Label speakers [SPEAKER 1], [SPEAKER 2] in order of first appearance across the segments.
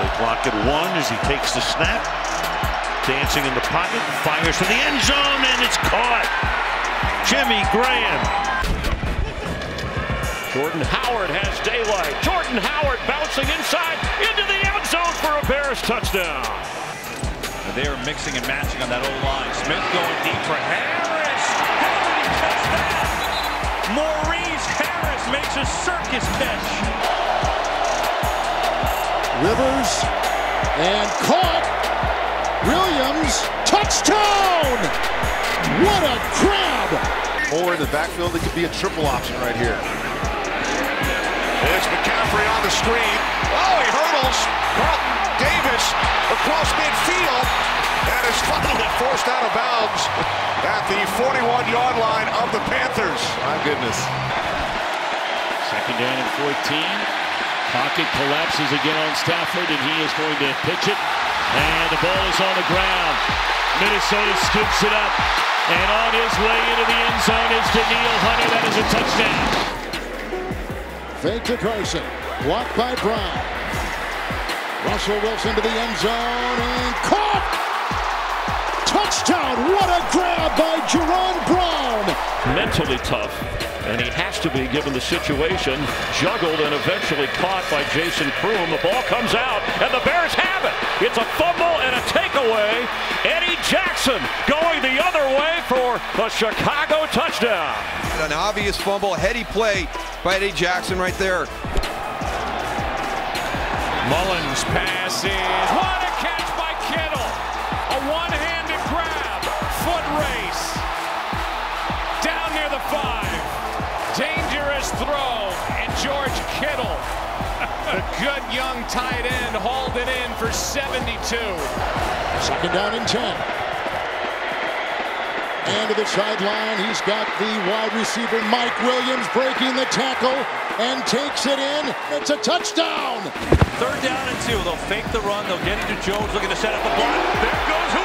[SPEAKER 1] They clock at one as he takes the snap. Dancing in the pocket, fires to the end zone, and it's caught. Jimmy Graham.
[SPEAKER 2] Jordan Howard has daylight. Jordan Howard bouncing inside into the end zone for a Bears touchdown.
[SPEAKER 3] They are mixing and matching on that old line. Smith going deep for Harris. Maurice Harris makes a circus catch.
[SPEAKER 4] Rivers and caught. Williams touchdown! What a grab!
[SPEAKER 5] Moore in the backfield, it could be a triple option right here.
[SPEAKER 6] It's McCaffrey on the screen. Oh, he hurdles. Carlton Davis across midfield and is finally forced out of bounds at the 41-yard line of the Panthers.
[SPEAKER 5] My goodness.
[SPEAKER 2] Second down and 14. Pocket collapses again on Stafford, and he is going to pitch it. And the ball is on the ground. Minnesota scoops it up. And on his way into the end zone is Danielle Hunter. That is a touchdown.
[SPEAKER 4] Fake to Carson. Blocked by Brown. Russell Wilson to the end zone and caught! Touchdown! What a grab by Jaron Brown!
[SPEAKER 2] Mentally tough. And he has to be given the situation. Juggled and eventually caught by Jason Croom. The ball comes out, and the Bears have it. It's a fumble and a takeaway. Eddie Jackson going the other way for the Chicago touchdown.
[SPEAKER 7] An obvious fumble, heady play by Eddie Jackson right there.
[SPEAKER 2] Mullens passes. What a catch by Kittle. A one-handed throw. And George Kittle, the good young tight end, hauled it in for 72.
[SPEAKER 4] Second down and 10. And to the sideline, he's got the wide receiver Mike Williams breaking the tackle and takes it in. It's a touchdown.
[SPEAKER 3] Third down and two. They'll fake the run. They'll get into Jones looking to set up the block. There goes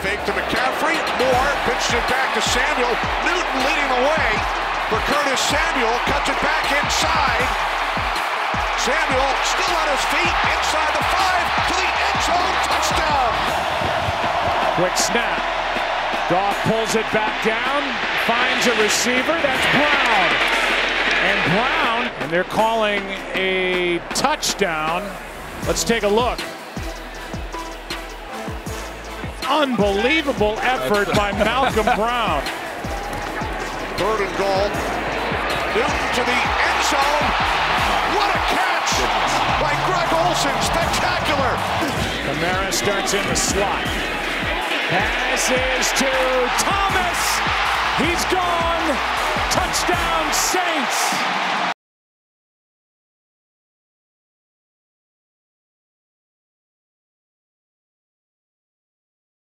[SPEAKER 6] fake to McCaffrey. Moore pitches it back to Samuel. Newton leading the way for Curtis Samuel. Cuts it back inside. Samuel still on his feet inside the five to the end zone. Touchdown.
[SPEAKER 2] Quick snap. Goff pulls it back down, finds a receiver. That's Brown. And Brown, and they're calling a touchdown. Let's take a look. Unbelievable effort by Malcolm Brown.
[SPEAKER 6] Third and goal. Newton to the end zone. What a catch by Greg Olsen. Spectacular.
[SPEAKER 2] Kamara starts in the slot. Passes to Thomas. He's gone. Touchdown Saints.